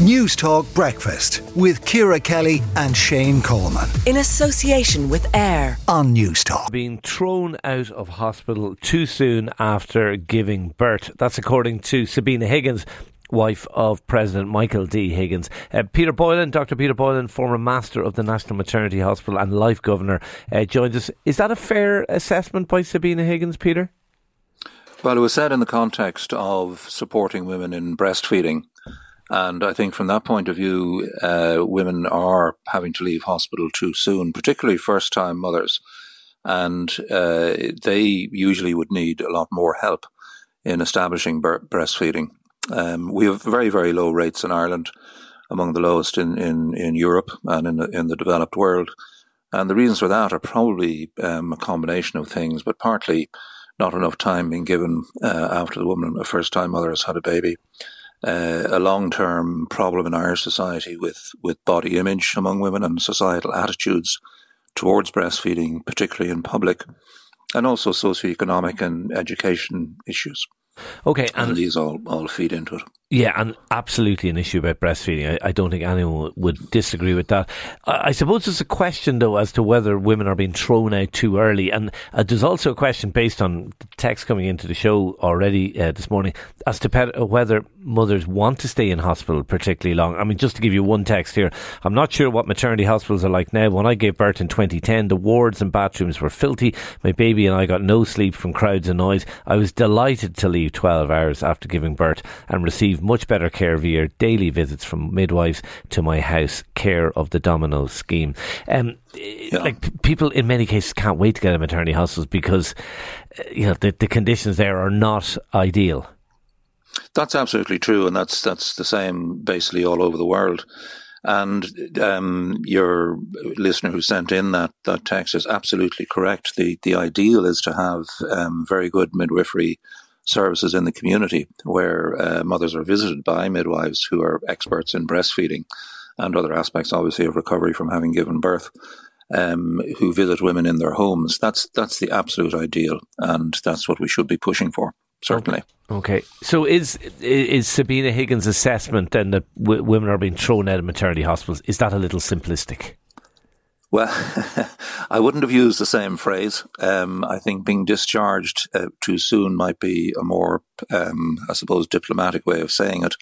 News Talk Breakfast with Ciara Kelly and Shane Coleman. In association with AIR on News Talk. Being thrown out of hospital too soon after giving birth. That's according to Sabina Higgins, wife of President Michael D. Higgins. Uh, Peter Boylan, Dr. Peter Boylan, former master of the National Maternity Hospital and Life Governor, uh, joins us. Is that a fair assessment by Sabina Higgins, Peter? Well, it was said in the context of supporting women in breastfeeding and I think from that point of view, uh, women are having to leave hospital too soon, particularly first time mothers. And uh, they usually would need a lot more help in establishing breastfeeding. Um, we have very, very low rates in Ireland, among the lowest in, in, in Europe and in the, in the developed world. And the reasons for that are probably um, a combination of things, but partly not enough time being given uh, after the woman, a first time mother, has had a baby uh, a long term problem in Irish society with, with body image among women and societal attitudes towards breastfeeding, particularly in public, and also socioeconomic and education issues. Okay, and, and these all, all feed into it. Yeah, and absolutely an issue about breastfeeding. I, I, don't think anyone would disagree with that. I, I, suppose there's a question, though, as to whether women are being thrown out too early. And uh, there's also a question based on text coming into the show already uh, this morning as to whether mothers want to stay in hospital particularly long. I mean, just to give you one text here, I'm not sure what maternity hospitals are like now. When I gave birth in 2010, the wards and bathrooms were filthy. My baby and I got no sleep from crowds and noise. I was delighted to leave 12 hours after giving birth and receive much better care via daily visits from midwives to my house, care of the Domino scheme. Um, yeah. Like people in many cases can't wait to get a maternity hospital because uh, you know the, the conditions there are not ideal. That's absolutely true, and that's that's the same basically all over the world. And um, your listener who sent in that, that text is absolutely correct. The the ideal is to have um, very good midwifery services in the community where uh, mothers are visited by midwives who are experts in breastfeeding and other aspects, obviously, of recovery from having given birth. Um, who visit women in their homes. That's that's the absolute ideal, and that's what we should be pushing for. Certainly. Okay. So is is Sabina Higgins' assessment then that w- women are being thrown out of maternity hospitals? Is that a little simplistic? Well, I wouldn't have used the same phrase. Um, I think being discharged uh, too soon might be a more, um, I suppose, diplomatic way of saying it.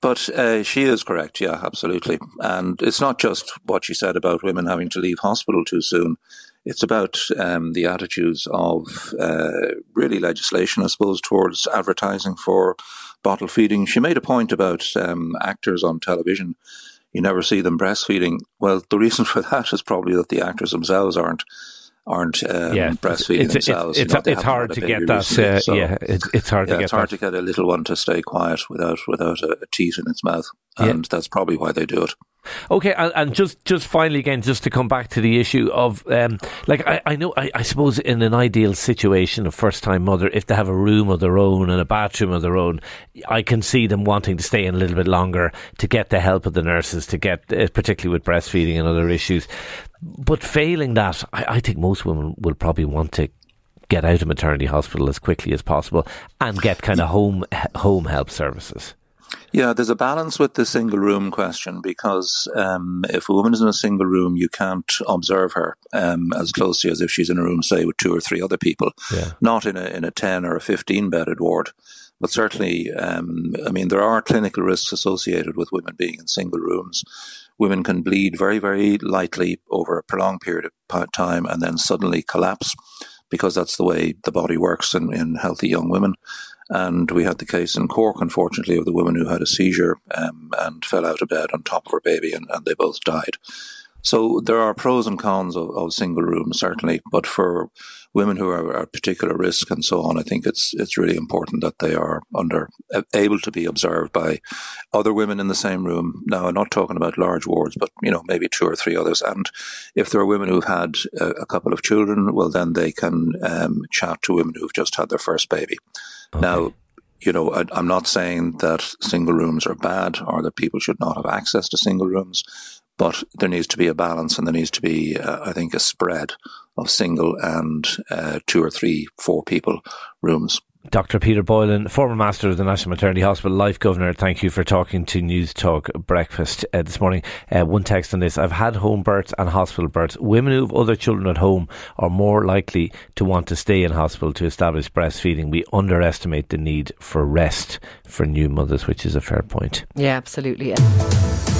But uh, she is correct, yeah, absolutely. And it's not just what she said about women having to leave hospital too soon. It's about um, the attitudes of uh, really legislation, I suppose, towards advertising for bottle feeding. She made a point about um, actors on television you never see them breastfeeding. Well, the reason for that is probably that the actors themselves aren't aren't um, yeah, breastfeeding it's, themselves. It's, it's, it's hard to get that. Uh, so, yeah, it's, it's hard yeah, to get. It's hard that. to get a little one to stay quiet without without a, a teat in its mouth, and yeah. that's probably why they do it. Okay, and, and, just just finally again, just to come back to the issue of um, like I, I know I, I, suppose in an ideal situation, a first time mother, if they have a room of their own and a bathroom of their own, I can see them wanting to stay in a little bit longer to get the help of the nurses to get, uh, particularly with breastfeeding and other issues. But failing that, I, I think most women will probably want to get out of maternity hospital as quickly as possible and get kind of home home help services. Yeah, there's a balance with the single room question because um, if a woman is in a single room, you can't observe her um, as closely as if she's in a room, say, with two or three other people. Yeah. Not in a in a ten or a fifteen bedded ward, but certainly, um, I mean, there are clinical risks associated with women being in single rooms. Women can bleed very, very lightly over a prolonged period of time and then suddenly collapse because that's the way the body works in, in healthy young women. And we had the case in Cork, unfortunately, of the woman who had a seizure um, and fell out of bed on top of her baby, and, and they both died. So there are pros and cons of, of single rooms, certainly, but for women who are at particular risk and so on, I think it's it's really important that they are under able to be observed by other women in the same room. Now, I'm not talking about large wards, but you know maybe two or three others. And if there are women who've had a, a couple of children, well, then they can um, chat to women who've just had their first baby. Okay. Now, you know, I, am not saying that single rooms are bad or that people should not have access to single rooms, but there needs to be a balance and there needs to be, uh, I think, a spread of single and uh, two or three, four people rooms. Dr. Peter Boylan, former master of the National Maternity Hospital, Life Governor, thank you for talking to News Talk Breakfast uh, this morning. Uh, one text on this I've had home births and hospital births. Women who have other children at home are more likely to want to stay in hospital to establish breastfeeding. We underestimate the need for rest for new mothers, which is a fair point. Yeah, absolutely.